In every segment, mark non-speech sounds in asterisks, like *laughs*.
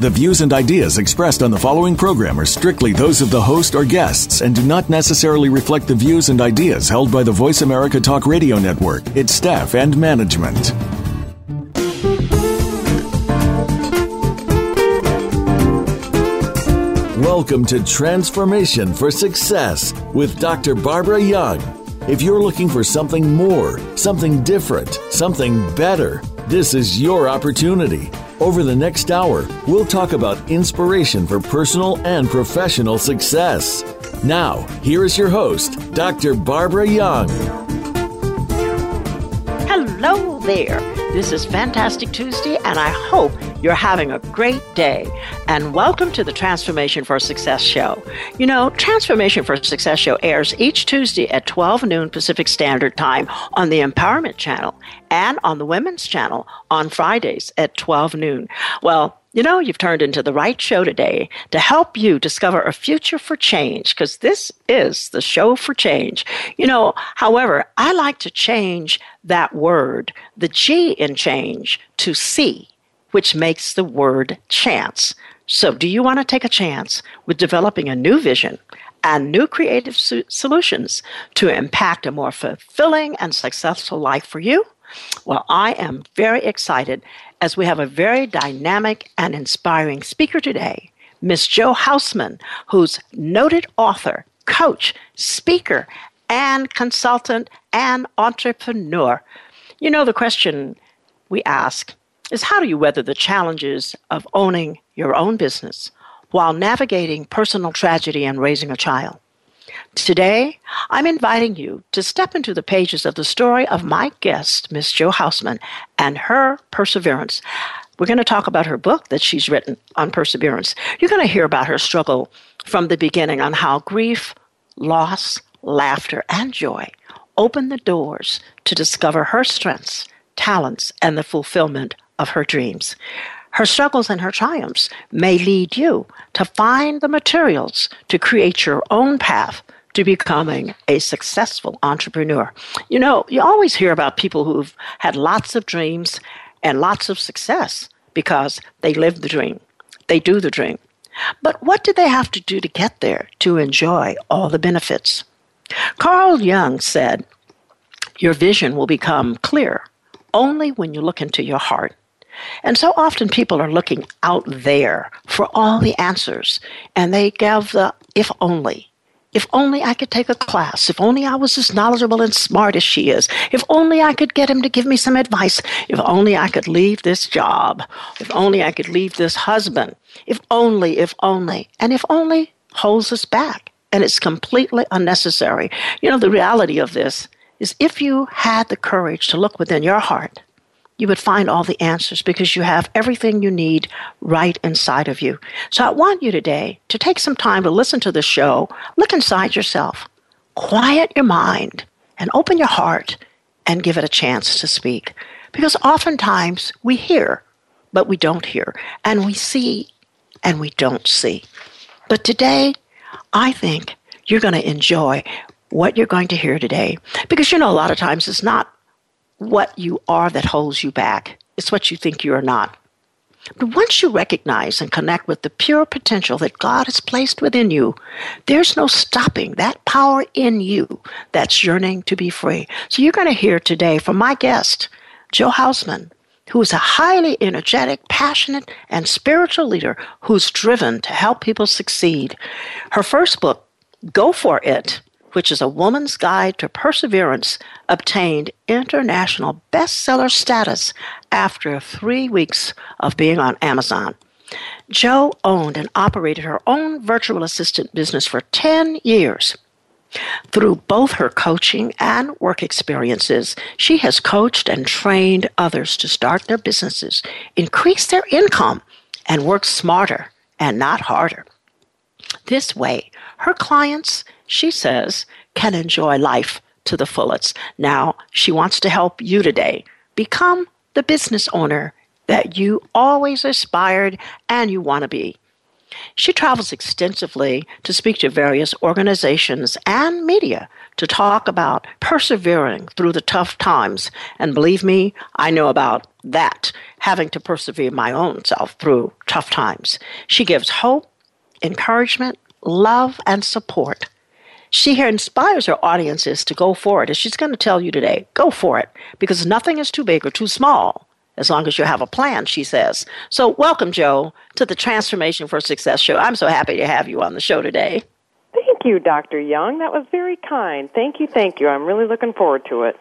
The views and ideas expressed on the following program are strictly those of the host or guests and do not necessarily reflect the views and ideas held by the Voice America Talk Radio Network, its staff, and management. Welcome to Transformation for Success with Dr. Barbara Young. If you're looking for something more, something different, something better, this is your opportunity. Over the next hour, we'll talk about inspiration for personal and professional success. Now, here is your host, Dr. Barbara Young. Hello there. This is Fantastic Tuesday, and I hope you're having a great day. And welcome to the Transformation for Success show. You know, Transformation for Success show airs each Tuesday at 12 noon Pacific Standard Time on the Empowerment Channel and on the Women's Channel on Fridays at 12 noon. Well, you know, you've turned into the right show today to help you discover a future for change because this is the show for change. You know, however, I like to change that word, the G in change, to C, which makes the word chance. So, do you want to take a chance with developing a new vision and new creative so- solutions to impact a more fulfilling and successful life for you? Well, I am very excited as we have a very dynamic and inspiring speaker today, Miss Jo Hausman, who's noted author, coach, speaker, and consultant and entrepreneur. You know, the question we ask is how do you weather the challenges of owning your own business while navigating personal tragedy and raising a child? Today, I'm inviting you to step into the pages of the story of my guest, Miss Jo Hausman, and her perseverance. We're going to talk about her book that she's written on perseverance. You're going to hear about her struggle from the beginning on how grief, loss, laughter, and joy open the doors to discover her strengths, talents, and the fulfillment of her dreams. Her struggles and her triumphs may lead you to find the materials to create your own path to becoming a successful entrepreneur. You know, you always hear about people who've had lots of dreams and lots of success because they live the dream, they do the dream. But what do they have to do to get there to enjoy all the benefits? Carl Jung said, Your vision will become clear only when you look into your heart. And so often people are looking out there for all the answers, and they give the if only. If only I could take a class. If only I was as knowledgeable and smart as she is. If only I could get him to give me some advice. If only I could leave this job. If only I could leave this husband. If only, if only. And if only holds us back. And it's completely unnecessary. You know, the reality of this is if you had the courage to look within your heart you would find all the answers because you have everything you need right inside of you. So I want you today to take some time to listen to the show, look inside yourself, quiet your mind, and open your heart and give it a chance to speak. Because oftentimes we hear, but we don't hear, and we see, and we don't see. But today, I think you're going to enjoy what you're going to hear today. Because you know, a lot of times it's not what you are that holds you back. It's what you think you are not. But once you recognize and connect with the pure potential that God has placed within you, there's no stopping that power in you that's yearning to be free. So you're going to hear today from my guest, Jo Hausman, who is a highly energetic, passionate, and spiritual leader who's driven to help people succeed. Her first book, Go For It, which is a woman's guide to perseverance, obtained international bestseller status after three weeks of being on Amazon. Jo owned and operated her own virtual assistant business for 10 years. Through both her coaching and work experiences, she has coached and trained others to start their businesses, increase their income, and work smarter and not harder. This way, her clients she says, can enjoy life to the fullest. Now, she wants to help you today become the business owner that you always aspired and you want to be. She travels extensively to speak to various organizations and media to talk about persevering through the tough times. And believe me, I know about that, having to persevere my own self through tough times. She gives hope, encouragement, love, and support. She here inspires her audiences to go for it. As she's going to tell you today, go for it because nothing is too big or too small as long as you have a plan, she says. So, welcome, Jo, to the Transformation for Success show. I'm so happy to have you on the show today. Thank you, Dr. Young. That was very kind. Thank you, thank you. I'm really looking forward to it.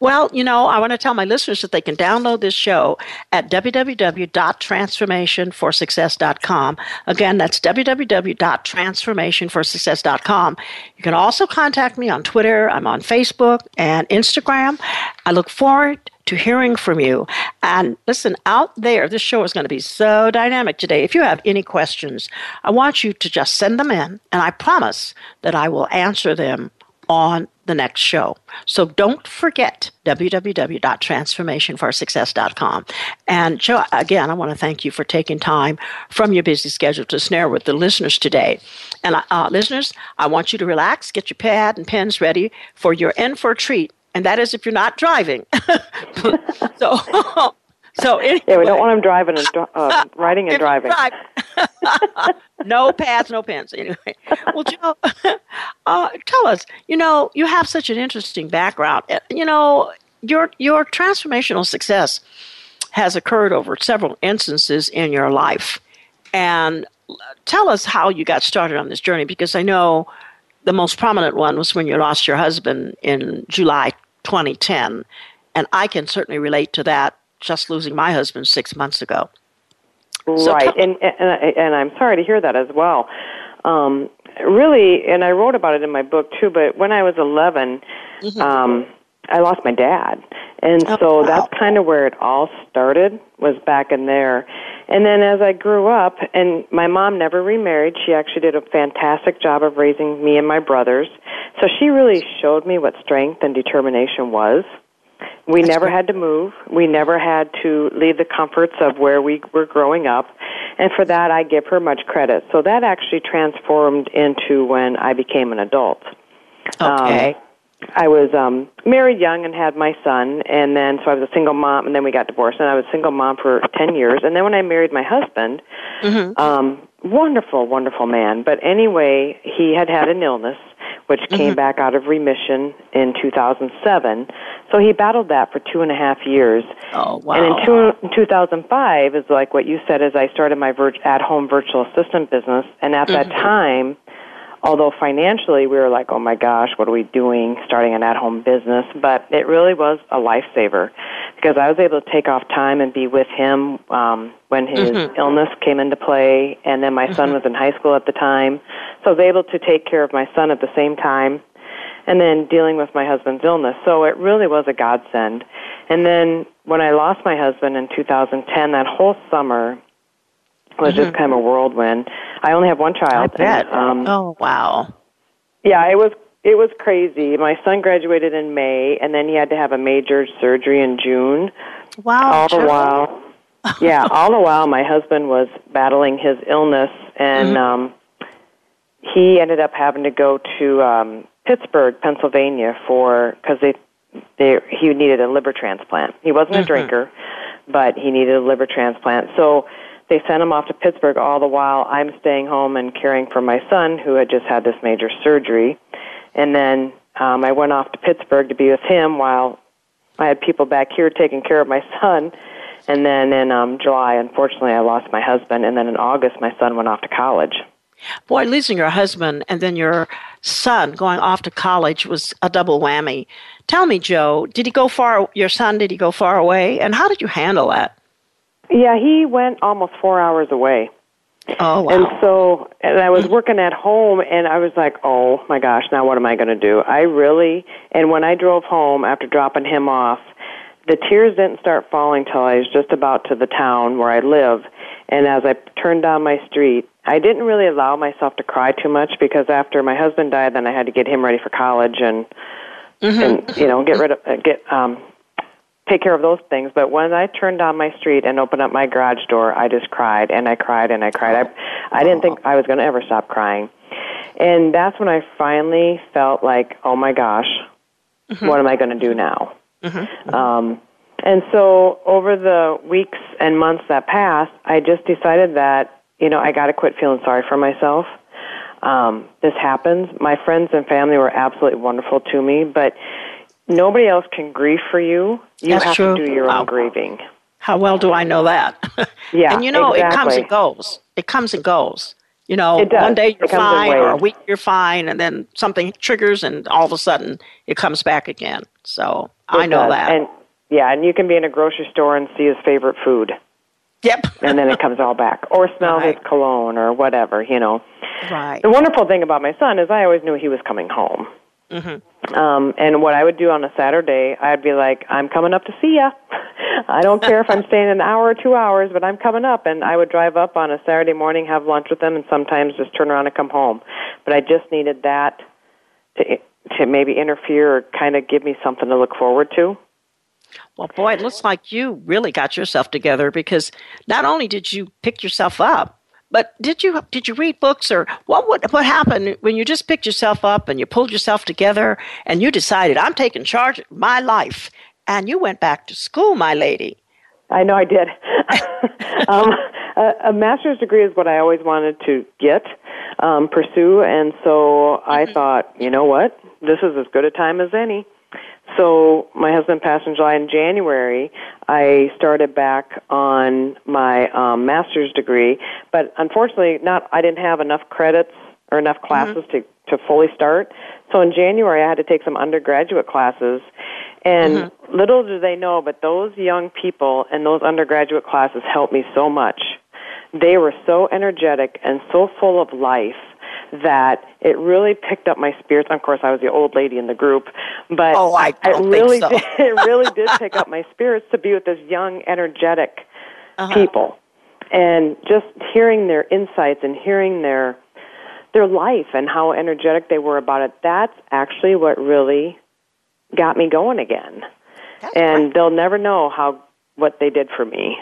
Well, you know, I want to tell my listeners that they can download this show at www.transformationforsuccess.com. Again, that's www.transformationforsuccess.com. You can also contact me on Twitter. I'm on Facebook and Instagram. I look forward to hearing from you. And listen, out there, this show is going to be so dynamic today. If you have any questions, I want you to just send them in, and I promise that I will answer them on the next show. So don't forget www.transformationforsuccess.com. And Jo, again, I want to thank you for taking time from your busy schedule to snare with the listeners today. And uh, listeners, I want you to relax, get your pad and pens ready for your in for a treat. And that is if you're not driving. *laughs* so *laughs* So anyway. yeah, we don't want them driving and uh, *laughs* riding and driving. *laughs* No pads, no pens. Anyway, well, Jo, *laughs* uh, tell us. You know, you have such an interesting background. Uh, you know, your your transformational success has occurred over several instances in your life, and tell us how you got started on this journey. Because I know the most prominent one was when you lost your husband in July 2010, and I can certainly relate to that just losing my husband six months ago. So right, and, and and I'm sorry to hear that as well. Um, really, and I wrote about it in my book too. But when I was 11, mm-hmm. um, I lost my dad, and oh, so wow. that's kind of where it all started. Was back in there, and then as I grew up, and my mom never remarried. She actually did a fantastic job of raising me and my brothers. So she really showed me what strength and determination was. We That's never great. had to move. We never had to leave the comforts of where we were growing up. And for that, I give her much credit. So that actually transformed into when I became an adult. Okay. Um, I was um married young and had my son and then so I was a single mom and then we got divorced and I was a single mom for 10 years and then when I married my husband mm-hmm. um wonderful wonderful man but anyway he had had an illness which came mm-hmm. back out of remission in 2007. So he battled that for two and a half years. Oh, wow. And in, two, in 2005 is like what you said, is I started my vir- at-home virtual assistant business. And at mm-hmm. that time, although financially we were like, oh my gosh, what are we doing starting an at-home business? But it really was a lifesaver because I was able to take off time and be with him um, when his mm-hmm. illness came into play, and then my mm-hmm. son was in high school at the time, so I was able to take care of my son at the same time, and then dealing with my husband's illness. So it really was a godsend. And then when I lost my husband in 2010, that whole summer was mm-hmm. just kind of a whirlwind. I only have one child. I bet. And, um, oh wow. Yeah, it was it was crazy. My son graduated in May, and then he had to have a major surgery in June. Wow. All the while, *laughs* yeah, all the while my husband was battling his illness, and mm-hmm. um, he ended up having to go to um, Pittsburgh, Pennsylvania, for because they they he needed a liver transplant. He wasn't mm-hmm. a drinker, but he needed a liver transplant. So they sent him off to Pittsburgh. All the while, I'm staying home and caring for my son, who had just had this major surgery. And then um, I went off to Pittsburgh to be with him while I had people back here taking care of my son. And then in um, July, unfortunately, I lost my husband. And then in August, my son went off to college. Boy, losing your husband and then your son going off to college was a double whammy. Tell me, Jo, did he go far? Your son, did he go far away? And how did you handle that? Yeah, he went almost four hours away. Oh, wow. And so, and I was working at home and I was like, oh my gosh, now what am I going to do? I really, and when I drove home after dropping him off, the tears didn't start falling till I was just about to the town where I live. And as I turned down my street, I didn't really allow myself to cry too much because after my husband died, then I had to get him ready for college and mm-hmm. and you know get rid of uh, get um, take care of those things. But when I turned down my street and opened up my garage door, I just cried and I cried and I cried. I I didn't think I was going to ever stop crying, and that's when I finally felt like, oh my gosh, mm-hmm. what am I going to do now? Mm-hmm. Um, and so over the weeks and months that passed, I just decided that you know I got to quit feeling sorry for myself. Um, this happens. My friends and family were absolutely wonderful to me, but nobody else can grieve for you. You That's have true. to do your own grieving. How well do I know that? *laughs* yeah, and you know exactly. it comes and goes. It comes and goes. You know, one day you're It fine, or a week you're fine, and then something triggers, and all of a sudden it comes back again. So I know does. that. And yeah, and you can be in a grocery store and see his favorite food, yep. and then it comes all back, or smell Right. his cologne, or whatever. You know. right. The wonderful thing about my son is I always knew he was coming home. Mm-hmm. Um, and what I would do on a Saturday, I'd be like, I'm coming up to see ya. *laughs* I don't care if I'm staying an hour or two hours, but I'm coming up. And I would drive up on a Saturday morning, have lunch with them, and sometimes just turn around and come home. But I just needed that to to maybe interfere or kind of give me something to look forward to. Well, boy, it looks like you really got yourself together because not only did you pick yourself up, but did you did you read books or what would what happened when you just picked yourself up and you pulled yourself together and you decided I'm taking charge of my life and you went back to school, my lady. I know I did. *laughs* um, a, a master's degree is what I always wanted to get, um, pursue, and so I thought, you know what, this is as good a time as any. So my husband passed in July. In January, I started back on my um, master's degree, but unfortunately, not. I didn't have enough credits or enough classes to to fully start. So in January, I had to take some undergraduate classes, and little do they know, but those young people and those undergraduate classes helped me so much. They were so energetic and so full of life that it really picked up my spirits. Of course, I was the old lady in the group, but Oh, I it think really so. did, it really did pick up my spirits to be with this young, energetic Uh-huh. people, and just hearing their insights and hearing their their life and how energetic they were about it. That's actually what really got me going again. That's and right. they'll never know how what they did for me.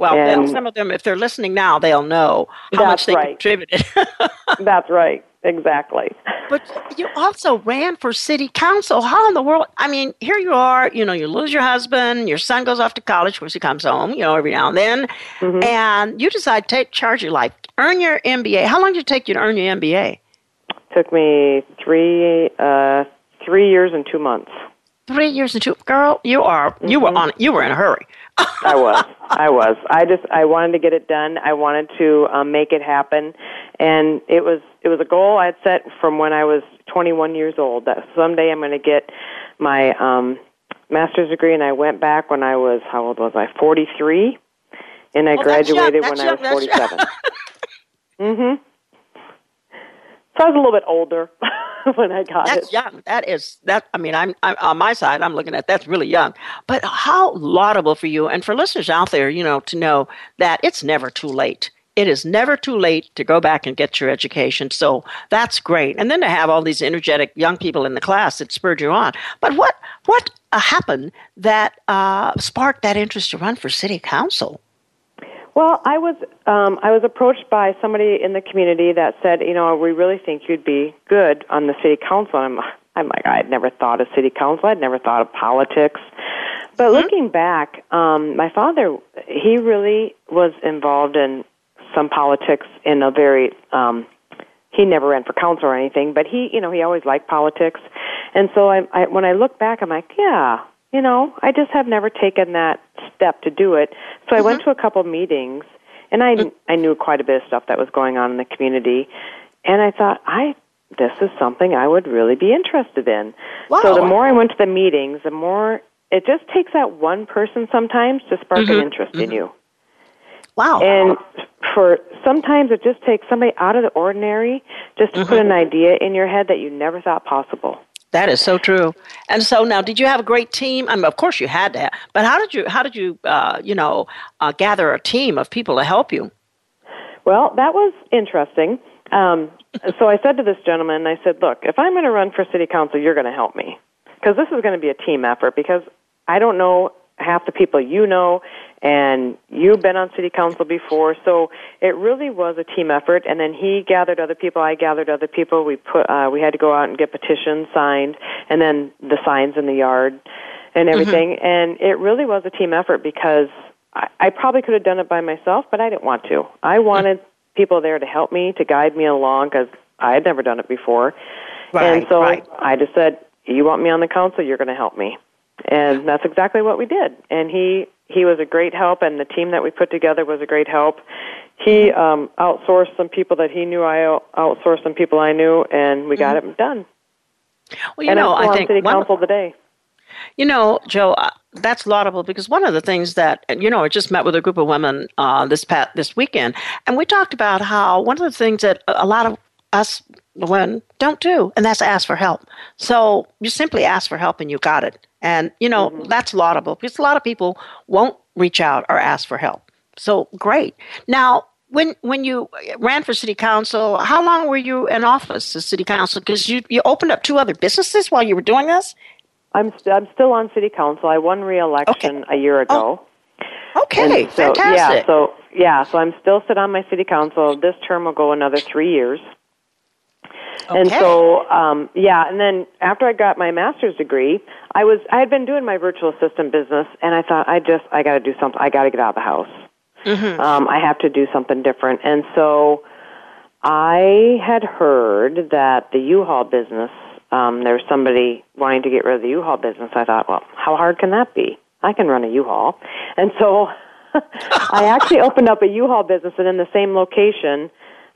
Well, and- some of them, if they're listening now, they'll know how much they right. contributed. *laughs* That's right. Exactly. But you also ran for city council. How in the world? I mean, here you are, you know, you lose your husband, your son goes off to college, of course, he comes home, you know, every now and then, Mm-hmm. and you decide to take charge of your life, earn your MBA. How long did it take you to earn your MBA? Took me three uh, three years and two months. Three years and two. Girl, you are, you Mm-hmm. were on, you were in a hurry. I was. I was. I just I wanted to get it done. I wanted to um, make it happen, and it was it was a goal I had set from when I was 21 years old. That someday I'm going to get my um, master's degree. And I went back when I was how old was I? 43, and I Oh, young. graduated when young. I was That's 47. *laughs* mhm. So I was a little bit older *laughs* when I got That's it. young. That is that. I mean, I'm, I'm on my side. I'm looking at that's really young. But how laudable for you and for listeners out there, you know, to know that it's never too late. It is never too late to go back and get your education. So that's great. And then to have all these energetic young people in the class that spurred you on. But what what uh, happened that uh, sparked that interest to run for city council? Well, I was um, I was approached by somebody in the community that said, you know, we really think you'd be good on the city council. And I'm I'm like, I'd never thought of city council. I'd never thought of politics. But looking back, um, my father he really was involved in some politics in a very um, he never ran for council or anything, but he you know he always liked politics. And so I, I when I look back, I'm like, yeah, you know, I just have never taken that step to do it. So I went mm-hmm. to a couple meetings, and I mm. I knew quite a bit of stuff that was going on in the community, and I thought I this is something I would really be interested in. So the more I went to the meetings, the more it just takes that one person sometimes to spark an mm-hmm. interest in mm-hmm. you. Wow. And for sometimes it just takes somebody out of the ordinary just to put an idea in your head that you never thought possible. That is so true. And so now, did you have a great team? I mean, of course you had that. But how did you how did you uh, you know uh, gather a team of people to help you? Well, that was interesting. Um, so I said to this gentleman, I said, "Look, if I'm going to run for city council, you're going to help me because this is going to be a team effort because I don't know half the people you know and you've been on city council before. So it really was a team effort. And then he gathered other people i gathered other people. We put uh we had to go out and get petitions signed and then the signs in the yard and mm-hmm. everything. Mm-hmm. and it really was a team effort because I, I probably could have done it by myself but i didn't want to. I wanted people there to help me to guide me along because i had never done it before. Right, and so right. i just said you want me on the council you're going to help me and that's exactly what we did. And he he was a great help, and the team that we put together was a great help. He um, outsourced some people that he knew. I outsourced some people I knew, and we got mm-hmm. it done. Well, you and know, I'm think city one, council today. You know, Jo, uh, that's laudable because one of the things that you know, I just met with a group of women uh, this past this weekend, and we talked about how one of the things that a lot of us women don't do, and that's ask for help. So you simply ask for help, and you got it. And, you know, mm-hmm. that's laudable because a lot of people won't reach out or ask for help. So great. Now, when when you ran for city council, how long were you in office as city council? Because you, you opened up two other businesses while you were doing this? I'm, st- I'm still on city council. I won re-election okay. a year ago. Oh. Okay, so, fantastic. Yeah, so yeah, so I'm still sit on my city council. This term will go another three years. Okay. And so, um, yeah, and then after I got my master's degree, I was I had been doing my virtual assistant business, and I thought I just I got to do something. I got to get out of the house. Mm-hmm. Um, I have to do something different, and so I had heard that the U-Haul business. Um, there was somebody wanting to get rid of the U-Haul business. I thought, well, how hard can that be? I can run a U-Haul, and so *laughs* I actually opened up a U-Haul business, and in the same location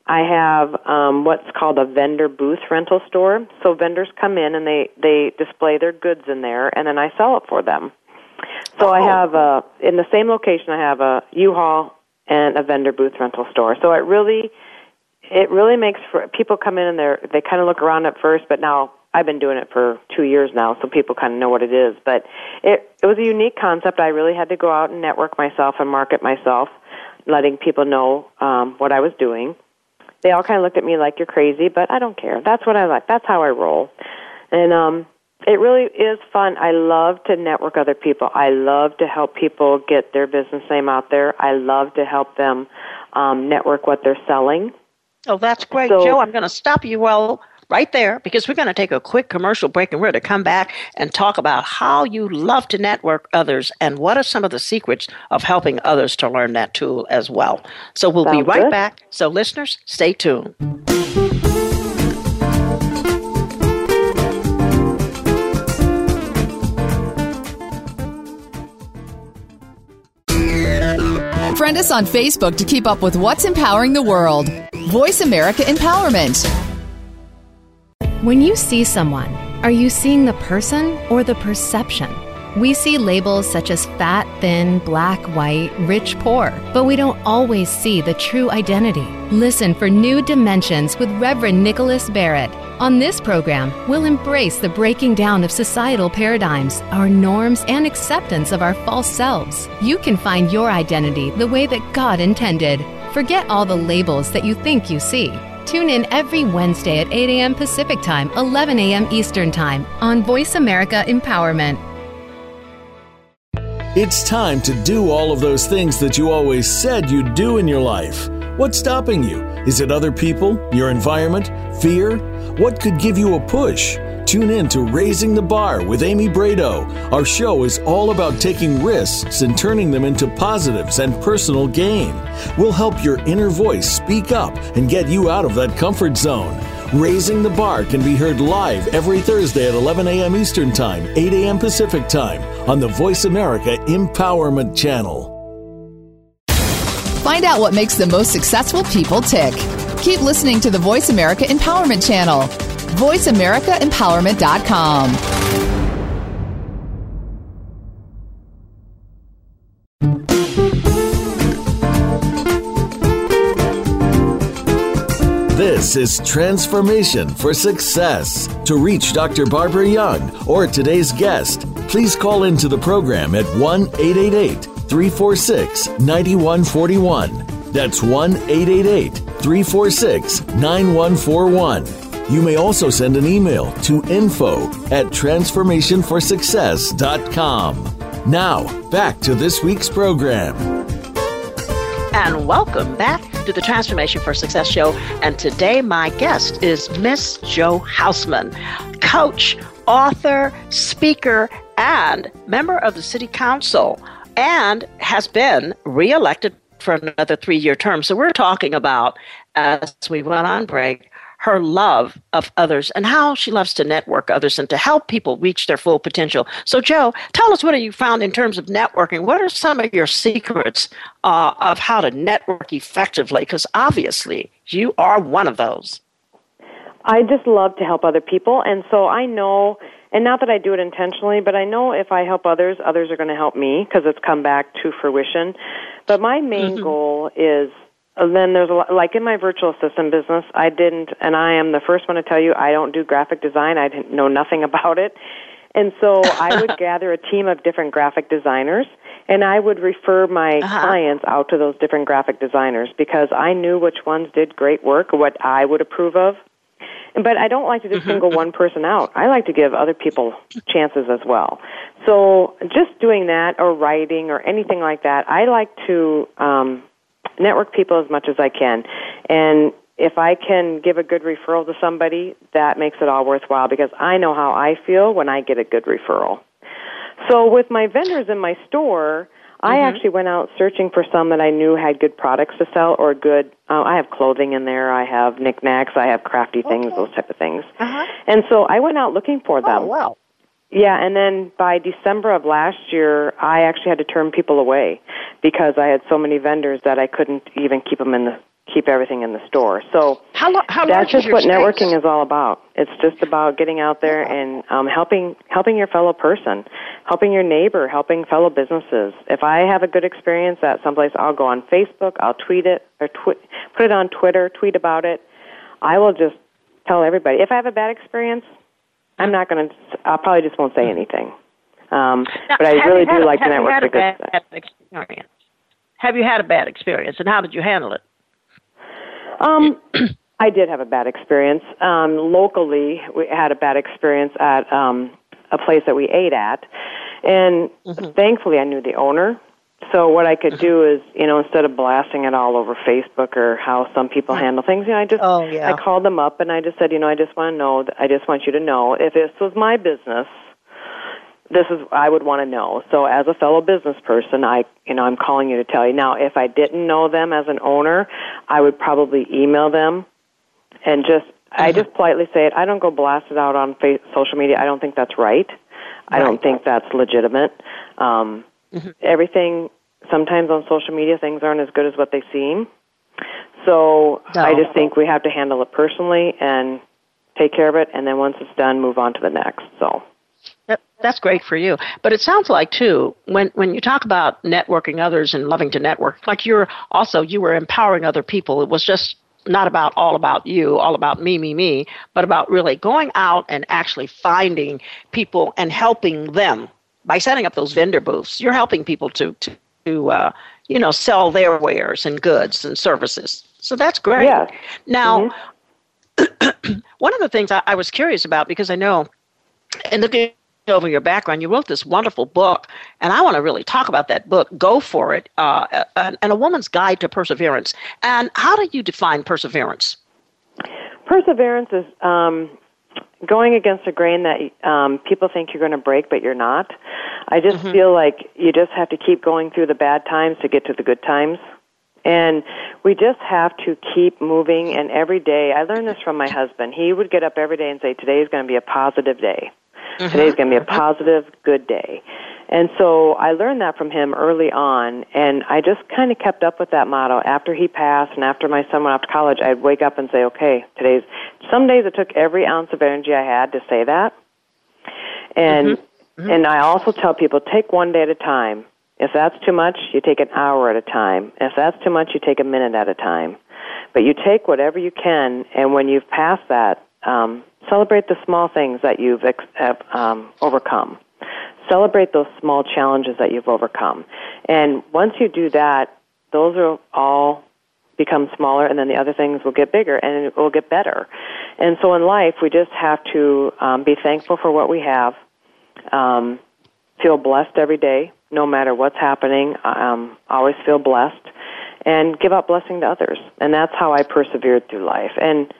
I have um, what's called a vendor booth rental store. So vendors come in and they they display their goods in there, and then I sell it for them. So oh. I have a in the same location. I have a U-Haul and a vendor booth rental store. So it really it really makes for people come in and they they kind of look around at first, but now I've been doing it for two years now, so people kind of know what it is. But it it was a unique concept. I really had to go out and network myself and market myself, letting people know um, what I was doing they all kind of looked at me like you're crazy, but I don't care. That's what I like. That's how I roll. And um it really is fun. I love to network other people. I love to help people get their business name out there. I love to help them um, network what they're selling. Oh, that's great, so, Jo. I'm going to stop you well right there because we're going to take a quick commercial break and we're going to come back and talk about how you love to network others and what are some of the secrets of helping others to learn that tool as well. So we'll be right good. back. So, listeners, stay tuned. Friend us on Facebook to keep up with what's empowering the world. Voice America Empowerment. When you see someone, are you seeing the person or the perception? We see labels such as fat, thin, black, white, rich, poor, but we don't always see the true identity. Listen for New Dimensions with Reverend Nicholas Barrett. On this program, we'll embrace the breaking down of societal paradigms, our norms, and acceptance of our false selves. You can find your identity the way that God intended. Forget all the labels that you think you see. Tune in every Wednesday at 8 a.m. Pacific Time, 11 a.m. Eastern Time on Voice America Empowerment. It's time to do all of those things that you always said you'd do in your life. What's stopping you? Is it other people, your environment, fear? What could give you a push? Tune in to Raising the Bar with Amy Brado. Our show is all about taking risks and turning them into positives and personal gain. We'll help your inner voice speak up and get you out of that comfort zone. Raising the Bar can be heard live every Thursday at 11 a.m. Eastern Time, 8 a.m. Pacific Time on the Voice America Empowerment Channel. Find out what makes the most successful people tick. Keep listening to the Voice America Empowerment Channel VoiceAmericaEmpowerment.com. This is Transformation for Success. To reach Dr. Barbara Young or today's guest, please call into the program at 1 888 346 9141. That's 1 888 346 9141 You may also send an email to info at transformationforsuccess.com. Now, back to this week's program. And welcome back to the Transformation for Success show. And today, my guest is Miss Jo Hausman, coach, author, speaker, and member of the City Council, and has been reelected for another three year term. So, we're talking about, as we went on break, her love of others and how she loves to network others and to help people reach their full potential. So, Jo, tell us what have you found in terms of networking? What are some of your secrets uh, of how to network effectively? Because obviously, you are one of those. I just love to help other people, and so I know, and not that I do it intentionally, but I know if I help others, others are going to help me because it's come back to fruition. But my main mm-hmm. goal is then there's a lot, like in my virtual assistant business, I didn't, and I am the first one to tell you I don't do graphic design. I didn't know nothing *laughs* about it. And so I would *laughs* gather a team of different graphic designers and I would refer my uh-huh. clients out to those different graphic designers because I knew which ones did great work, what I would approve of. But I don't like to just mm-hmm. single one person out. I like to give other people chances as well. So just doing that or writing or anything like that, I like to um, network people as much as I can. And if I can give a good referral to somebody, that makes it all worthwhile because I know how I feel when I get a good referral. So with my vendors in my store, I mm-hmm. actually went out searching for some that I knew had good products to sell or good. Uh, I have clothing in there. I have knickknacks. I have crafty things, okay. those type of things. Uh-huh. And so I went out looking for them. Oh wow! Yeah, and then by December of last year, I actually had to turn people away because I had so many vendors that I couldn't even keep them in the keep everything in the store. So how, lo- how that's just what space? networking is all about. It's just about getting out there and um, helping helping your fellow person, helping your neighbor, helping fellow businesses. If I have a good experience at someplace, I'll go on Facebook, I'll tweet it or twi- put it on Twitter, tweet about it. I will just tell everybody. If I have a bad experience, I'm not going to. I probably just won't say anything. Um, now, but I really do like to network. Have you had a bad experience? Have you had a bad experience, and how did you handle it? Um, I did have a bad experience. Um, locally, we had a bad experience at um, a place that we ate at, and mm-hmm. thankfully, I knew the owner. So what I could *laughs* do is, you know, instead of blasting it all over Facebook or how some people handle things, you know, I just oh, yeah. I called them up and I just said, you know, I just want to know, I just want you to know if this was my business, this is I would want to know. So as a fellow business person, I, you know, I'm calling you to tell you. Now, if I didn't know them as an owner, I would probably email them and just mm-hmm. I just politely say it. I don't go blast it out on face, social media. I don't think that's right. right. I don't think that's legitimate. Um, Mm-hmm. Everything, sometimes on social media, things aren't as good as what they seem. So no. I just think we have to handle it personally and take care of it, and then once it's done, move on to the next. So. That's great for you. But it sounds like too when when you talk about networking others and loving to network, like you're also you were empowering other people. It was just not about all about you, all about me, me, me, but about really going out and actually finding people and helping them by setting up those vendor booths, you're helping people to to, to uh, you know sell their wares and goods and services. So that's great. Yeah. Now, mm-hmm. *clears throat* one of the things I, I, was curious about because I know, and looking over your background, you wrote this wonderful book, and I want to really talk about that book. Go for it, uh, and, and a woman's guide to perseverance. And how do you define perseverance? Perseverance is um, going against a grain that um, people think you're going to break, but you're not. I just mm-hmm. feel like you just have to keep going through the bad times to get to the good times. And we just have to keep moving. And every day, I learned this from my husband. He would get up every day and say, Today is going to be a positive day. Mm-hmm. Today is going to be a positive, good day. And so I learned that from him early on, and I just kind of kept up with that motto. After he passed and after my son went off to college, I'd wake up and say, okay, today's, some days it took every ounce of energy I had to say that. And, mm-hmm. Mm-hmm. and I also tell people, take one day at a time. If that's too much, you take an hour at a time. If that's too much, you take a minute at a time. But you take whatever you can, and when you've passed that, um, celebrate the small things that you've ex- have, um, overcome. Celebrate those small challenges that you've overcome. And once you do that, those are all become smaller and then the other things will get bigger and it will get better. And so in life, we just have to um, be thankful for what we have, um, feel blessed every day, no matter what's happening. Um, always feel blessed and give out blessing to others. And that's how I persevered through life. And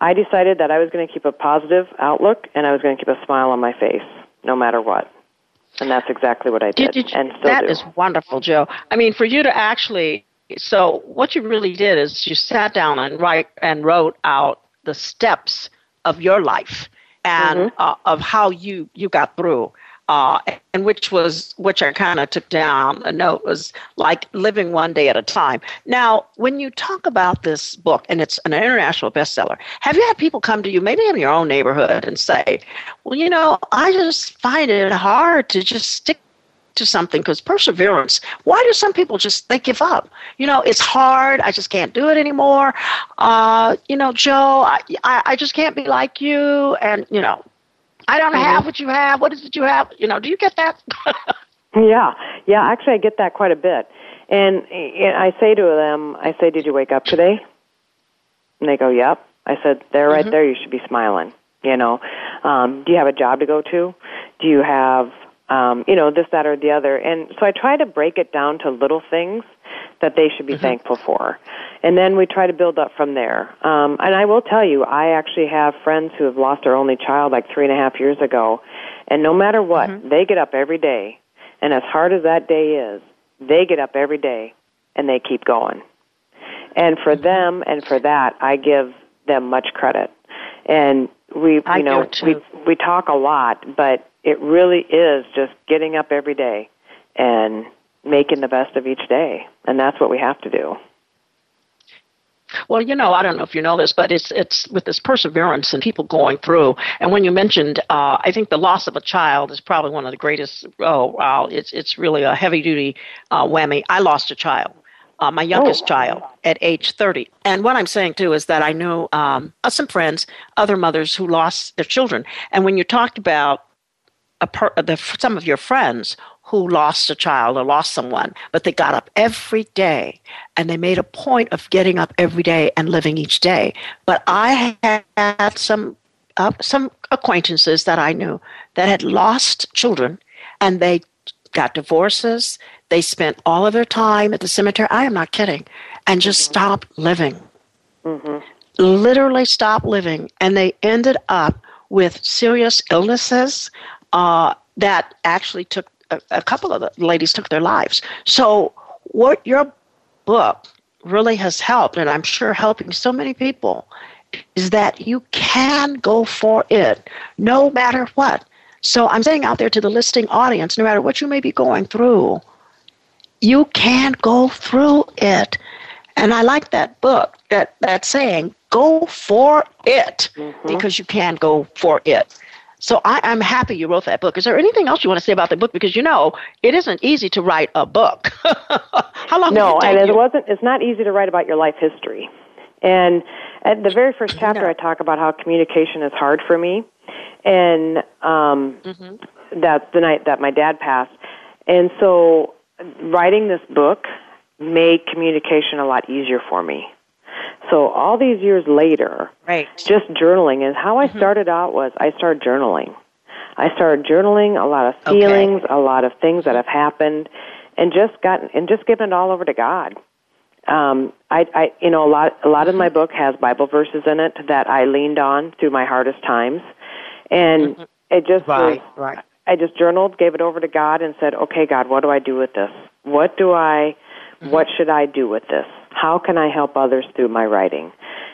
I decided that I was going to keep a positive outlook and I was going to keep a smile on my face no matter what. And that's exactly what I did. did, did and still That do. is wonderful, Jo. I mean, for you to actually so what you really did is you sat down and write and wrote out the steps of your life and mm-hmm. uh, of how you you got through uh, and which was which I kind of took down a note was like living one day at a time. Now, when you talk about this book and it's an international bestseller, have you had people come to you, maybe in your own neighborhood, and say, "Well, you know, I just find it hard to just stick to something because perseverance why do some people just they give up you know it's hard i just can't do it anymore uh, you know jo I, I, I just can't be like you and you know i don't mm-hmm. have what you have. What is it you have? You know do you get that? *laughs* Yeah. Yeah actually i get that quite a bit. And, and i say to them i say did you wake up today? And they go yep. I said there right mm-hmm. there. You should be smiling you know. Um, do you have a job to go to? Do you have um, you know, this, that, or the other. And so I try to break it down to little things that they should be mm-hmm. thankful for. And then we try to build up from there. Um, and I will tell you, I actually have friends who have lost their only child like three and a half years ago. And no matter what, mm-hmm. they get up every day. And as hard as that day is, they get up every day and they keep going. And for mm-hmm. them and for that, I give them much credit. And we, you know, we we talk a lot, but it really is just getting up every day and making the best of each day. And that's what we have to do. Well, you know, I don't know if you know this, but it's it's with this perseverance and people going through. And when you mentioned, uh, I think the loss of a child is probably one of the greatest. Oh, wow! It's it's really a heavy duty uh, whammy. I lost a child, uh, my youngest oh. child, at age 30. And what I'm saying too is that I know um, some friends, other mothers who lost their children. And when you talked about per, the, some of your friends who lost a child or lost someone, but they got up every day and they made a point of getting up every day and living each day. But I had some uh, some acquaintances that I knew that had lost children and they got divorces. They spent all of their time at the cemetery. I am not kidding, and just mm-hmm. stopped living. Mm-hmm. Literally stopped living, and they ended up with serious illnesses, uh, that actually took a, a couple of the ladies took their lives. So what your book really has helped, and I'm sure helping so many people, is that you can go for it no matter what. So I'm saying out there to the listening audience, no matter what you may be going through, you can go through it. And I like that book, that, that saying, go for it, mm-hmm. because you can go for it. So I, am happy you wrote that book. Is there anything else you want to say about the book? Because you know it isn't easy to write a book. *laughs* How long? No, and it wasn't. It's not easy to write about your life history. And at the very first chapter, no. I talk about how communication is hard for me, and um, mm-hmm. that's the night that my dad passed. And so, writing this book made communication a lot easier for me. So all these years later, right. just journaling is how I mm-hmm. started out was I started journaling. I started journaling a lot of feelings, okay. a lot of things that have happened, and just gotten and just given it all over to God. Um, I, I, you know, a lot, a lot of my book has Bible verses in it that I leaned on through my hardest times, and mm-hmm. it just right, was, right. I just journaled, gave it over to God, and said, "Okay, God, what do I do with this? What do I, mm-hmm. what should I do with this?" How can I help others through my writing?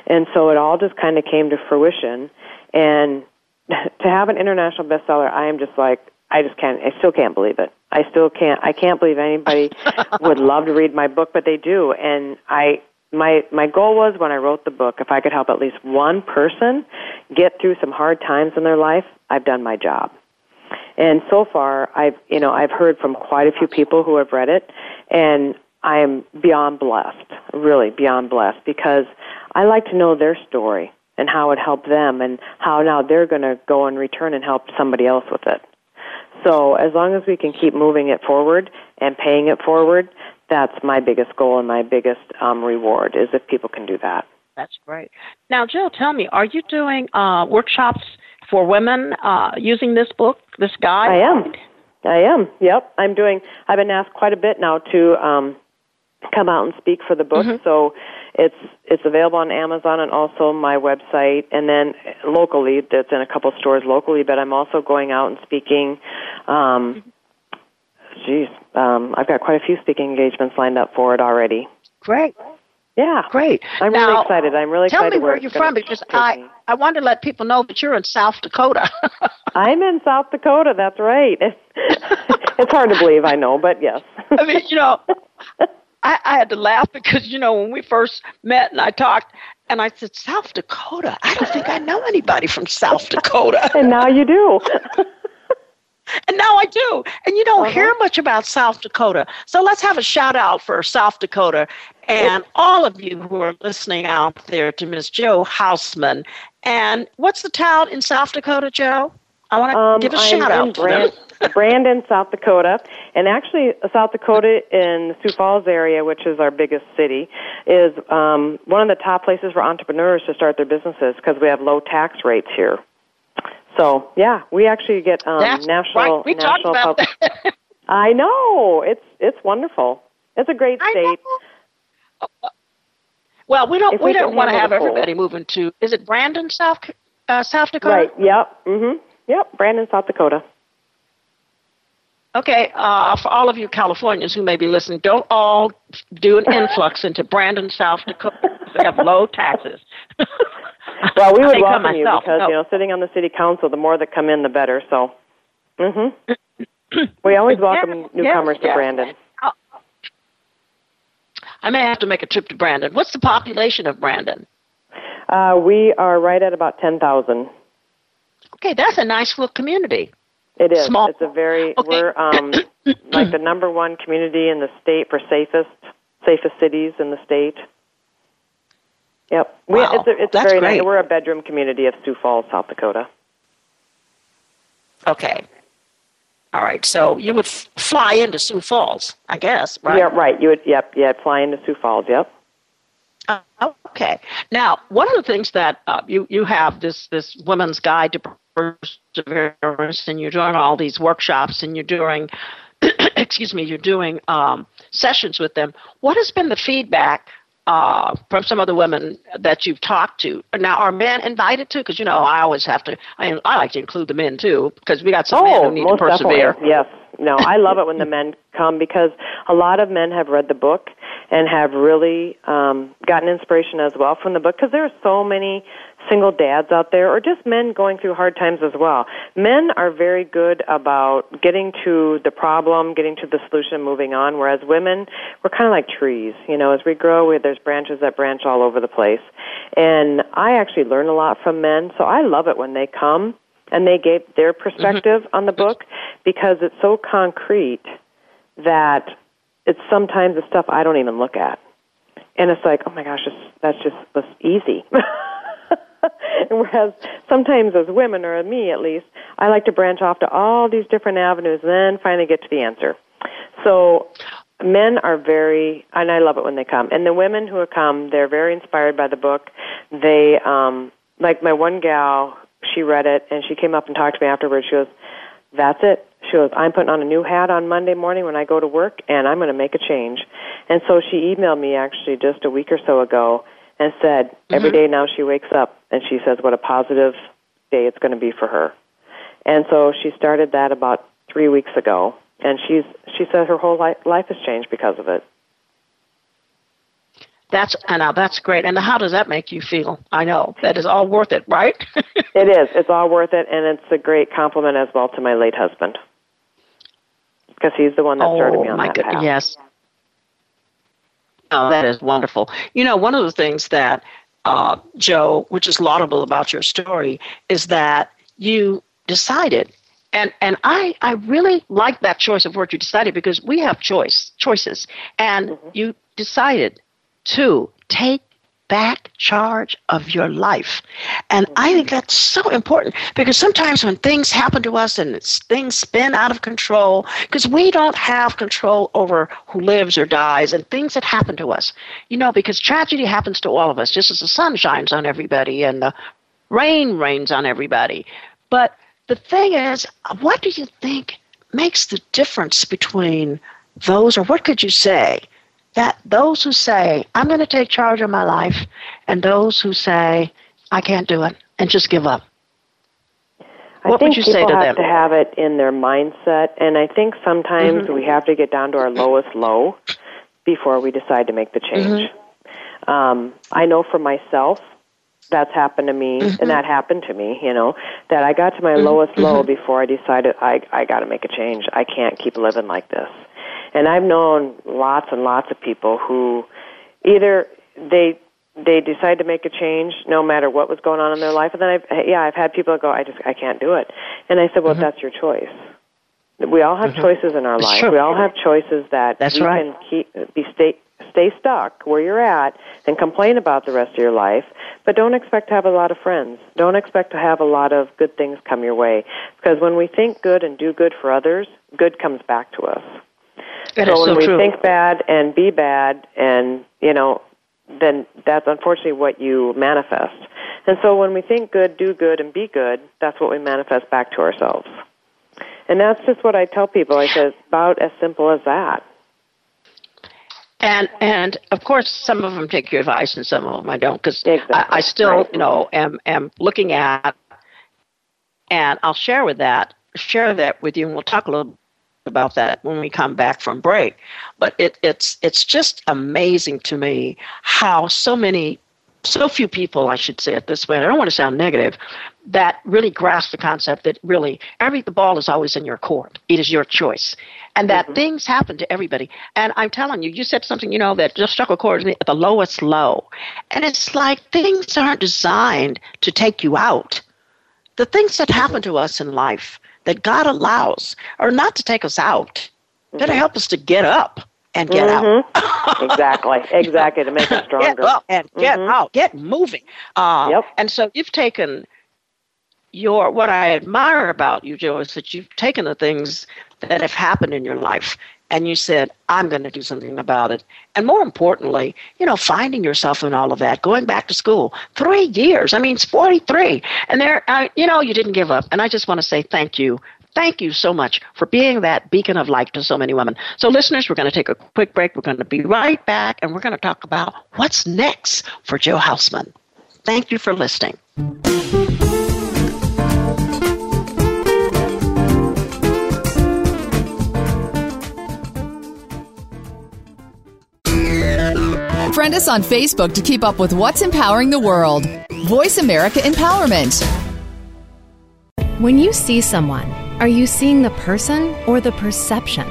And so it all just kind of came to fruition. And *laughs* to have an international bestseller, I am just like, I just can't, I still can't believe it. I still can't, I can't believe anybody *laughs* would love to read my book, but they do. And I, my, my goal was when I wrote the book, if I could help at least one person get through some hard times in their life, I've done my job. And so far, I've, you know, I've heard from quite a few people who have read it, and I am beyond blessed, really beyond blessed, because I like to know their story and how it helped them and how now they're going to go and return and help somebody else with it. So as long as we can keep moving it forward and paying it forward, that's my biggest goal and my biggest um, reward is if people can do that. That's great. Now, Jill, tell me, are you doing uh, workshops for women uh, using this book, this guide? I am. I am. Yep, I'm doing. I've been asked quite a bit now to um, come out and speak for the book. Mm-hmm. So it's it's available on Amazon and also my website, and then locally, that's in a couple stores locally. But I'm also going out and speaking. Um, geez, um, I've got quite a few speaking engagements lined up for it already. Great. Yeah. Great. I'm now, really excited. I'm really tell excited. Tell me where, you're from because I, I want to let people know that you're in South Dakota. *laughs* I'm in South Dakota. That's right. It's, *laughs* it's hard to believe, I know, but yes. *laughs* I mean, you know, I, I had to laugh because, you know, when we first met and I talked, and I said, South Dakota? I don't think I know anybody from South Dakota. *laughs* and now you do. *laughs* And now I do. And you don't uh-huh. hear much about South Dakota. So let's have a shout out for South Dakota and all of you who are listening out there to Miss Jo Hausman. And what's the town in South Dakota, Jo? I want to um, give a I'm shout out Brand- *laughs* Brandon, South Dakota. And actually, South Dakota in Sioux Falls area, which is our biggest city, is um, one of the top places for entrepreneurs to start their businesses because we have low tax rates here. So yeah, we actually get um, That's national right. We national talked about that. *laughs* I know it's it's wonderful. It's a great state. Well, we don't if we, we don't want to have everybody moving to. Is it Brandon, South uh, South Dakota? Right. Yep. Mhm. Yep. Brandon, South Dakota. Okay, uh, for all of you Californians who may be listening, don't all do an influx into Brandon, South Dakota. They have low taxes. *laughs* well, we would welcome you because no. you know, sitting on the city council, the more that come in, the better. So, mm-hmm. *coughs* we always welcome yeah, newcomers yeah, yeah. to Brandon. I may have to make a trip to Brandon. What's the population of Brandon? Uh, we are right at about ten thousand. Okay, that's a nice little community. It is. Small. It's a very okay. we're um, *clears throat* like the number one community in the state for safest safest cities in the state. Yep. Wow. We, it's a, it's That's very great. nice. We're a bedroom community of Sioux Falls, South Dakota. Okay. All right. So you would f- fly into Sioux Falls, I guess, right? Yeah, right. You would. Yep. Yeah, fly into Sioux Falls. Yep. Uh, okay. Now, one of the things that uh, you you have this this woman's guide to perseverance, and you're doing all these workshops, and you're doing, *clears throat* excuse me, you're doing um, sessions with them. What has been the feedback uh, from some of the women that you've talked to. Now, are men invited too? Because you know, I always have to. I, I like to include the men too, because we got some oh, men who need most to persevere. Definitely. Yes, no, I love it when the men come because a lot of men have read the book and have really um, gotten inspiration as well from the book because there are so many single dads out there or just men going through hard times as well. Men are very good about getting to the problem, getting to the solution, moving on, whereas women, we're kind of like trees. You know, as we grow, we, there's branches that branch all over the place. And I actually learn a lot from men, so I love it when they come and they gave their perspective mm-hmm. on the book because it's so concrete that it's sometimes the stuff I don't even look at. And it's like, oh my gosh, that's just that's easy. *laughs* Whereas sometimes as women, or me at least, I like to branch off to all these different avenues and then finally get to the answer. So men are very, and I love it when they come. And the women who have come, they're very inspired by the book. They, um, like my one gal, she read it and she came up and talked to me afterwards. She goes, that's it. She goes, I'm putting on a new hat on Monday morning when I go to work and I'm going to make a change. And so she emailed me actually just a week or so ago and said mm-hmm. every day now she wakes up and she says what a positive day it's going to be for her. And so she started that about three weeks ago, and she's she said her whole life, life has changed because of it. That's and now that's great. And how does that make you feel? I know that is all worth it, right? *laughs* it is. It's all worth it, and it's a great compliment as well to my late husband because he's the one that started oh, me on my that good, path. Yes, Oh, that is wonderful. You know, one of the things that, uh, Jo, which is laudable about your story, is that you decided, and, and I, I really like that choice of word you decided because we have choice choices, and mm-hmm. you decided to take back charge of your life. And I think that's so important because sometimes when things happen to us and things spin out of control, because we don't have control over who lives or dies and things that happen to us, you know, because tragedy happens to all of us, just as the sun shines on everybody and the rain rains on everybody. But the thing is, what do you think makes the difference between those, or what could you say? That those who say, I'm going to take charge of my life, and those who say, I can't do it, and just give up. I what think would you people say to have them? to have it in their mindset, and I think sometimes Mm-hmm. we have to get down to our lowest low before we decide to make the change. Mm-hmm. Um, I know for myself, that's happened to me, Mm-hmm. and that happened to me. You know, that I got to my lowest low before I decided I I got to make a change. I can't keep living like this. And I've known lots and lots of people who either they they decide to make a change no matter what was going on in their life and then I've yeah, I've had people go I just I can't do it. And I said, "Well, mm-hmm. that's your choice." We all have mm-hmm. choices in our life. true. We all have choices that That's you right. can keep be stay stay stuck where you're at and complain about the rest of your life, but don't expect to have a lot of friends. Don't expect to have a lot of good things come your way because when we think good and do good for others, good comes back to us That so is when we true. think bad and be bad and you know then that's unfortunately what you manifest and so when we think good do good and be good that's what we manifest back to ourselves and that's just what i tell people i say it's about as simple as that And and of course, some of them take your advice, and some of them I don't, because Exactly. I, I still, Right. you know, am am looking at, and I'll share with that, share that with you, and we'll talk a little about that when we come back from break. But it, it's it's just amazing to me how so many, so few people, I should say it this way. I don't want to sound negative, that really grasp the concept that really every the ball is always in your court. It is your choice, and that mm-hmm. things happen to everybody. And I'm telling you, you said something, you know, that just struck a chord with me at the lowest low, and it's like things aren't designed to take you out the things that happen to us in life that God allows are not to take us out. They're to mm-hmm. help us to get up and get out. Mm-hmm. *laughs* exactly exactly to make Get stronger up and get mm-hmm. out. Get moving. Uh, Yep. And so you've taken your what I admire about you, Jo, is that you've taken the things that have happened in your life and you said, I'm going to do something about it. And more importantly, you know, finding yourself in all of that, going back to school, three years. I mean, it's 43. And there, uh, you know, you didn't give up. And I just want to say thank you. Thank you so much for being that beacon of light to so many women. So, listeners, we're going to take a quick break. We're going to be right back and we're going to talk about what's next for Jo Hausman. Thank you for listening. Friend us on Facebook to keep up with what's empowering the world. Voice America Empowerment. When you see someone, are you seeing the person or the perception?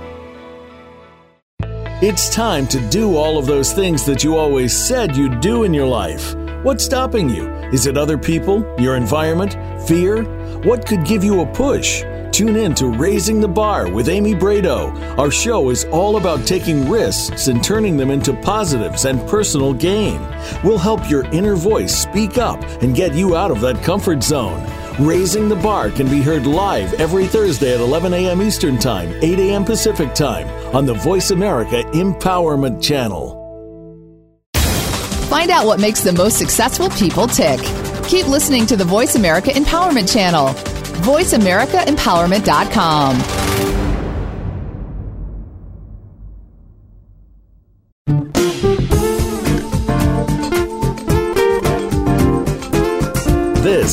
It's time to do all of those things that you always said you'd do in your life. What's stopping you? Is it other people, your environment, fear? What could give you a push? Tune in to Raising the Bar with Amy Brado. Our show is all about taking risks and turning them into positives and personal gain. We'll help your inner voice speak up and get you out of that comfort zone. Raising the Bar can be heard live every Thursday at 11 a.m. Eastern Time, 8 a.m. Pacific Time on the Voice America Empowerment Channel. Find out what makes the most successful people tick. Keep listening to the Voice America Empowerment Channel. VoiceAmericaEmpowerment.com.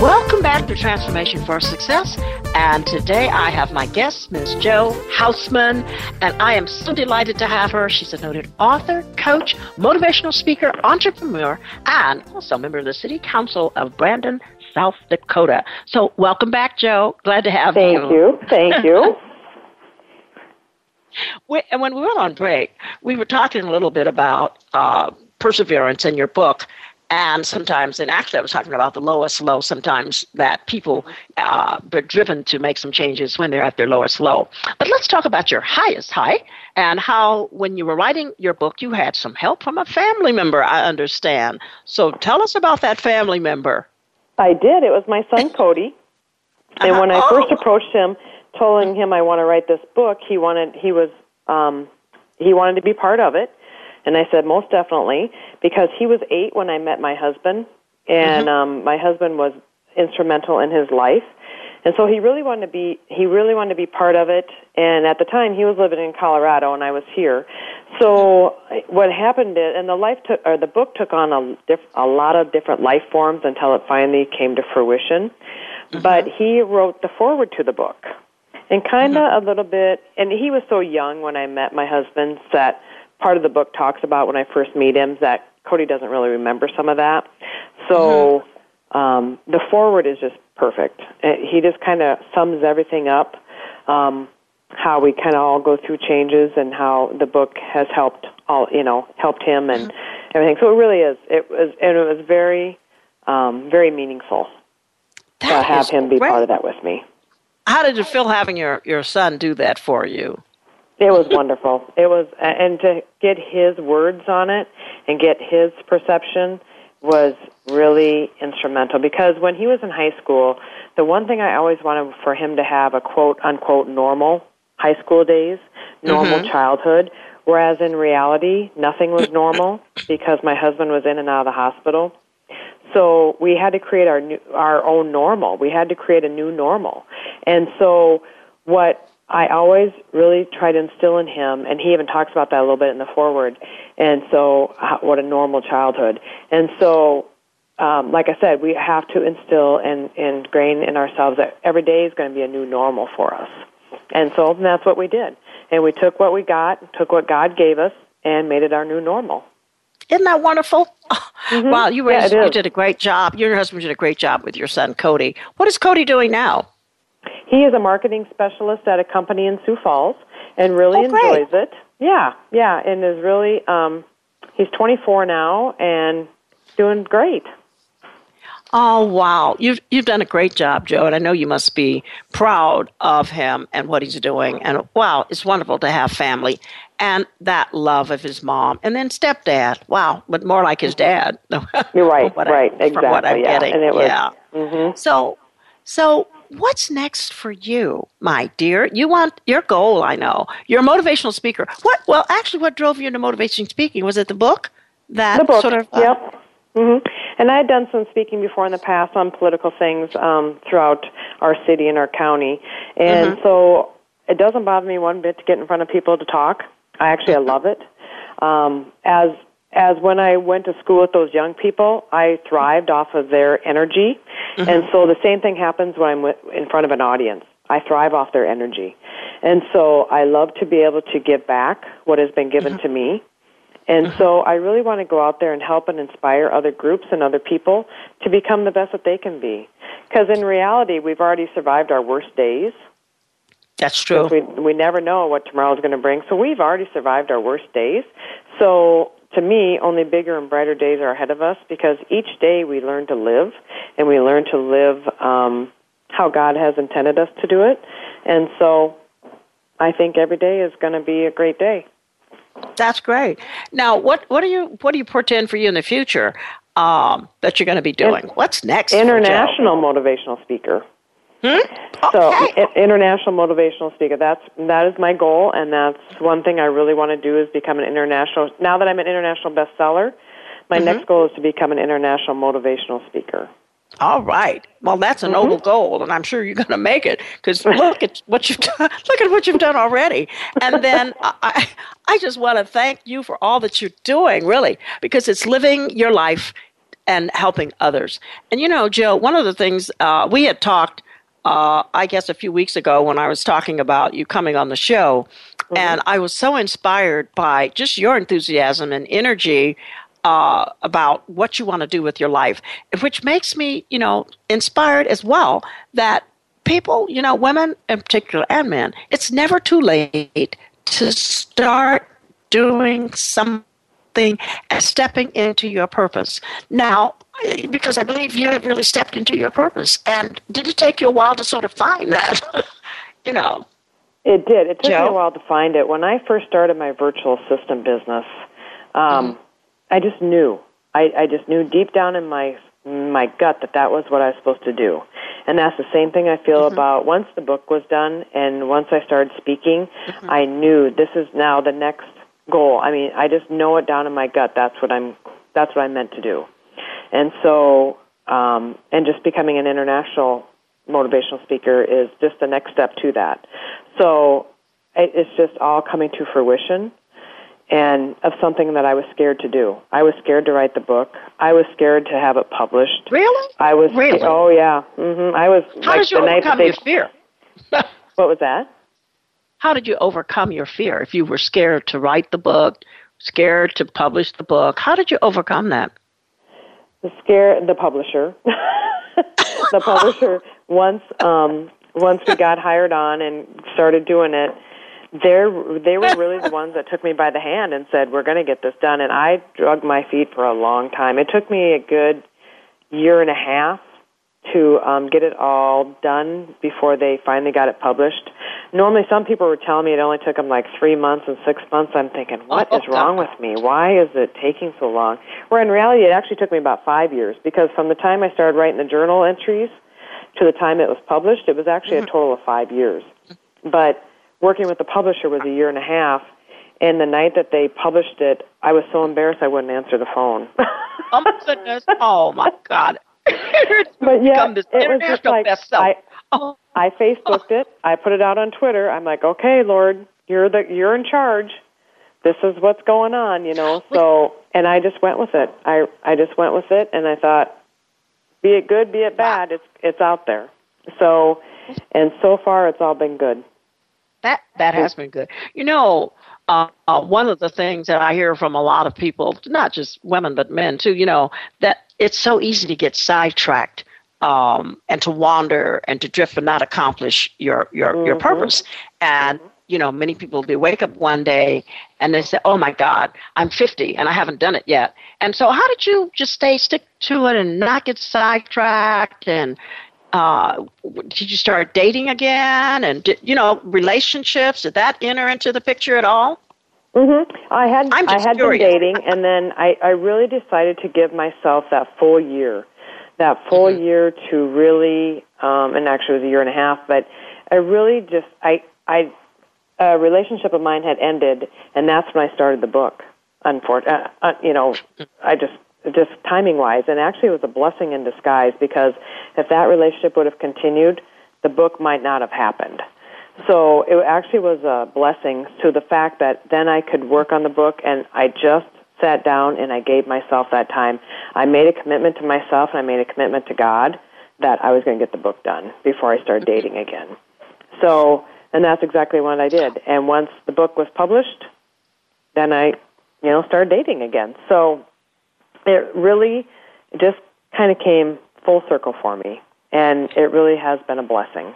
Welcome back to Transformation for Success. And today I have my guest, Ms. Jo Hausman, and I am so delighted to have her. She's a noted author, coach, motivational speaker, entrepreneur, and also a member of the City Council of Brandon, South Dakota. So, welcome back, Jo. Glad to have you. Thank you. Thank *laughs* you. we, and when we went on break, we were talking a little bit about uh, perseverance in your book. And sometimes, and actually, I was talking about the lowest low sometimes that people uh, are driven to make some changes when they're at their lowest low. But let's talk about your highest high and how, when you were writing your book, you had some help from a family member, I understand. So tell us about that family member. I did. It was my son *laughs* Cody. And when I Oh. first approached him, telling him I want to write this book, he wanted he was um he wanted to be part of it. And I said most definitely because he was 8 when I met my husband and mm-hmm. um my husband was instrumental in his life. And so he really wanted to be he really wanted to be part of it and at the time he was living in Colorado and I was here. So what happened is and the life took or the book took on a diff, a lot of different life forms until it finally came to fruition. Mm-hmm. But he wrote the foreword to the book. And kind of mm-hmm. a little bit and he was so young when I met my husband that part of the book talks about when I first meet him that Cody doesn't really remember some of that. So um, the foreword is just perfect. Uh, He just kind of sums everything up, um, how we kind of all go through changes and how the book has helped all you know helped him and everything. So it really is. It was and it was very um, very meaningful to have him be great. part of that with me. How did it feel having your, your son do that for you? It was wonderful. It was, and to get his words on it and get his perception was really instrumental because when he was in high school, the one thing I always wanted for him to have a quote unquote normal high school days, normal mm-hmm. childhood, whereas in reality, nothing was normal because my husband was in and out of the hospital. So we had to create our new, our own normal. We had to create a new normal. And so what I always really try to instill in him, and he even talks about that a little bit in the foreword. And so, how, what a normal childhood. And so, um, like I said, we have to instill and ingrain in ourselves that every day is going to be a new normal for us. And so and that's what we did. And we took what we got, took what God gave us, and made it our new normal. Isn't that wonderful? Wow, you, Mm-hmm. Yeah, you did a great job. You and your husband did a great job with your son, Cody. What is Cody doing now? He is a marketing specialist at a company in Sioux Falls and really Oh, enjoys it. Yeah, yeah, and is really um he's 24 now and doing great. Oh wow, you've you've done a great job, Jo, and I know you must be proud of him and what he's doing. And wow, it's wonderful to have family and that love of his mom, and then stepdad. Wow, but more like his dad. *laughs* You're right, From what I- right, From what I'm exactly, yeah. getting, And it was- yeah. Mhm. So, so what's next for you, my dear? You want your goal? I know you're a motivational speaker. What? Well, actually, what drove you into motivation speaking? Was it the book? That The book. sort of. uh, yep. hmm And I had done some speaking before in the past on political things um, throughout our city and our county, and Mm-hmm. so it doesn't bother me one bit to get in front of people to talk. I actually I love it. Um, as as when I went to school with those young people, I thrived off of their energy, Mm-hmm. and so the same thing happens when I'm in front of an audience. I thrive off their energy, and so I love to be able to give back what has been given to me. And so I really want to go out there and help and inspire other groups and other people to become the best that they can be. Because in reality, we've already survived our worst days. That's true. We, we never know what tomorrow is going to bring. So we've already survived our worst days. So to me, only bigger and brighter days are ahead of us because each day we learn to live and we learn to live um, how God has intended us to do it. And so I think every day is going to be a great day. That's great. Now, what what do you what do you portend for you in the future um, that you're going to be doing? What's next? International motivational speaker. Hmm? So, Okay. international motivational speaker. That's that is my goal, and that's one thing I really want to do is become an international. Now that I'm an international bestseller, my Mm-hmm. next goal is to become an international motivational speaker. All right. Well, that's a noble mm-hmm. goal, and I'm sure you're going to make it. Because look at what you've *laughs* done. Look at what you've done already. And then I, I just want to thank you for all that you're doing, really, because it's living your life and helping others. And you know, Jo, one of the things uh, we had talked, uh, I guess, a few weeks ago when I was talking about you coming on the show, mm-hmm. and I was so inspired by just your enthusiasm and energy uh, about what you want to do with your life, which makes me, you know, inspired as well that people, you know, women in particular and men, it's never too late to start doing something and stepping into your purpose. Now, because I believe you have really stepped into your purpose, and did it take you a while to sort of find that? *laughs* you know. It did. It took Jo? me a while to find it. When I first started my virtual assistant business, um, mm-hmm. I just knew. I, I just knew deep down in my my gut that that was what I was supposed to do. And that's the same thing I feel mm-hmm. about once the book was done and once I started speaking, mm-hmm. I knew this is now the next goal. I mean, I just know it down in my gut. That's what I'm that's what I'm meant to do. And so um and just becoming an international motivational speaker is just the next step to that. So it's just all coming to fruition and of something that I was scared to do. I was scared to write the book. I was scared to have it published. Really? I was. Really? Oh yeah. Mm-hmm. I was. How like, did you the overcome your fear? *laughs* what was that? How did you overcome your fear? If you were scared to write the book, scared to publish the book, how did you overcome that? The scare, the publisher, *laughs* the publisher. Once, um, once we got hired on and started doing it, they're they were really the ones that took me by the hand and said we're going to get this done and i drug my feet for a long time it took me a good year and a half to um get it all done before they finally got it published normally some people were telling me it only took them like three months and six months i'm thinking what oh, wrong with me why is it taking so long where in reality it actually took me about five years because from the time i started writing the journal entries to the time it was published it was actually mm-hmm. a total of five years but working with the publisher was a year and a half. And the night that they published it, I was so embarrassed I wouldn't answer the phone. oh my goodness! Oh my God! But yeah, it was just like I, oh. I Facebooked it. I put it out on Twitter. I'm like, okay, Lord, you're the you're in charge. This is what's going on, you know. So, and I just went with it. I I just went with it, and I thought, be it good, be it bad, it's it's out there. So, and so far, it's all been good. That that has been good. You know, uh, one of the things that I hear from a lot of people, not just women but men too, you know, that it's so easy to get sidetracked um, and to wander and to drift and not accomplish your your mm-hmm. your purpose. And you know, many people they wake up one day and they say, "Oh my God, I'm 50 and I haven't done it yet." And so, how did you just stay stick to it and not get sidetracked and uh, did you start dating again? And did, you know, relationships did that enter into the picture at all? Mhm. I had I had curious. been dating, and then I I really decided to give myself that full year, that full mm-hmm. year to really, um, and actually it was a year and a half, but I really just I I a relationship of mine had ended, and that's when I started the book. Unfortunately, uh, uh, you know, I just just timing wise. And actually, it was a blessing in disguise because if that relationship would have continued, the book might not have happened. So it actually was a blessing to the fact that then I could work on the book and I just sat down and I gave myself that time. I made a commitment to myself and I made a commitment to God that I was going to get the book done before I started dating again. So, and that's exactly what I did. And once the book was published, then I, you know, started dating again. So it really just kind of came full circle for me, and it really has been a blessing.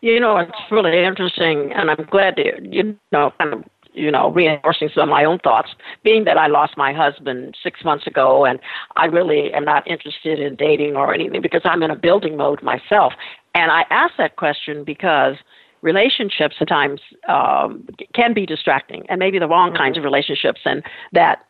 You know, it's really interesting, and I'm glad to, you know, kind of, you know, reinforcing some of my own thoughts, being that I lost my husband six months ago, and I really am not interested in dating or anything because I'm in a building mode myself. And I ask that question because relationships sometimes um, can be distracting, and maybe the wrong kinds of relationships, and that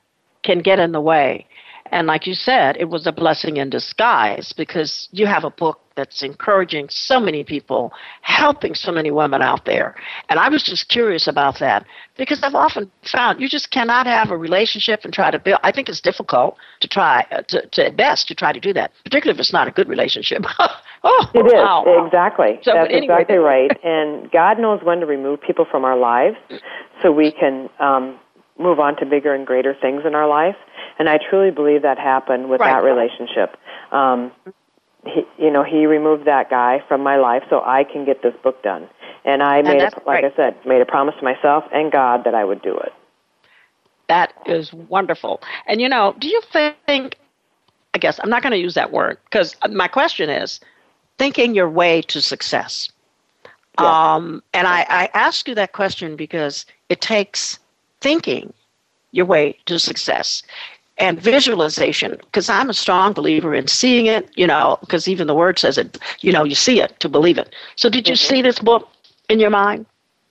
can get in the way. And like you said, it was a blessing in disguise because you have a book that's encouraging so many people, helping so many women out there. And I was just curious about that because I've often found you just cannot have a relationship and try to build. I think it's difficult to try, uh, to, to at best, to try to do that, particularly if it's not a good relationship. *laughs* oh, it is wow. exactly. So, That's anyway, exactly right. And God knows when to remove people from our lives, so we can um, move on to bigger and greater things in our life. And I truly believe that happened with right. that relationship. Um, he, you know, he removed that guy from my life so I can get this book done. And I made, a, like right. I said, made a promise to myself and God that I would do it. That is wonderful. And you know, do you think? I guess I'm not going to use that word because my question is thinking your way to success. Yes. Um, and I, I ask you that question because it takes thinking your way to success and visualization because i'm a strong believer in seeing it you know because even the word says it you know you see it to believe it. So did you mm-hmm. see this book in your mind?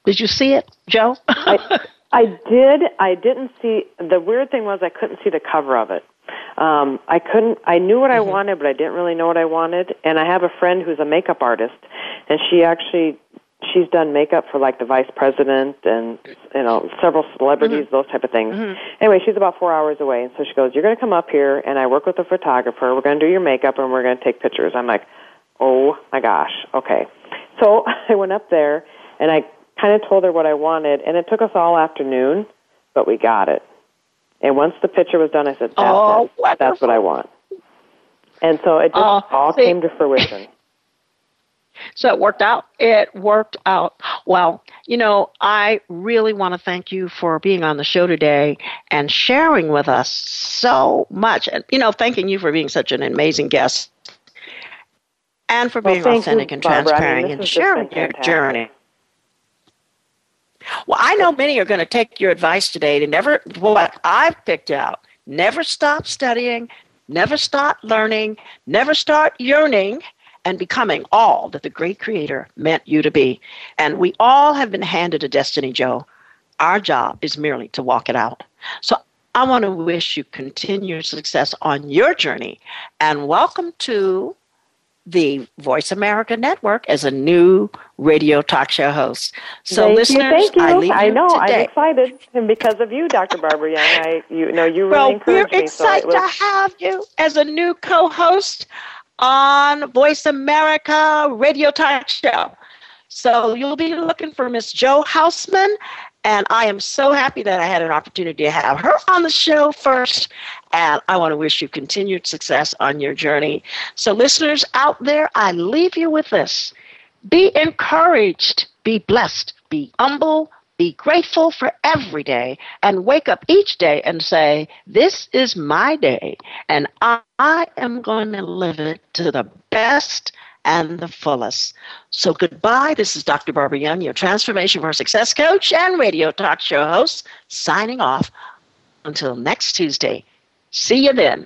Did you see it jo? *laughs* I, I did. I didn't see the weird thing was i couldn't see the cover of it. Um i couldn't i knew what i mm-hmm. wanted but i didn't really know what i wanted. And i have a friend who's a makeup artist and she actually she's done makeup for like the vice president and you know several celebrities, mm-hmm. those type of things. Mm-hmm. Anyway, she's about four hours away, and so she goes, "You're going to come up here, and I work with a photographer. We're going to do your makeup, and we're going to take pictures." I'm like, "Oh my gosh, okay." So *laughs* I went up there, and I kind of told her what I wanted, and it took us all afternoon, but we got it. And once the picture was done, I said, "That's oh, it. That's what I want." And so it just oh, all see. came to fruition. So it worked out. It worked out. Well, you know, I really want to thank you for being on the show today and sharing with us so much. And, you know, thanking you for being such an amazing guest and for being well, authentic you, and Barbara. transparent I mean, and sharing your journey. Well, I know many are going to take your advice today to never, what I've picked out, never stop studying, never stop learning, never start yearning and becoming all that the great creator meant you to be. And we all have been handed a destiny, Jo. Our job is merely to walk it out. So I want to wish you continued success on your journey and welcome to the Voice America Network as a new radio talk show host. So, thank listeners, you, thank you. I leave I know today. I'm excited, and because of you, Dr. Barbara Young, I you know you really well, encouraged we're me. excited so was, to have you as a new co-host on Voice America Radio Talk Show. So you'll be looking for Miss Jo Hausman, and I am so happy that I had an opportunity to have her on the show first. And I want to wish you continued success on your journey. So, listeners out there, I leave you with this be encouraged, be blessed, be humble, be grateful for every day and wake up each day and say, This is my day, and I, I am going to live it to the best and the fullest. So, goodbye. This is Dr. Barbara Young, your Transformation for Success coach and radio talk show host, signing off until next Tuesday. See you then.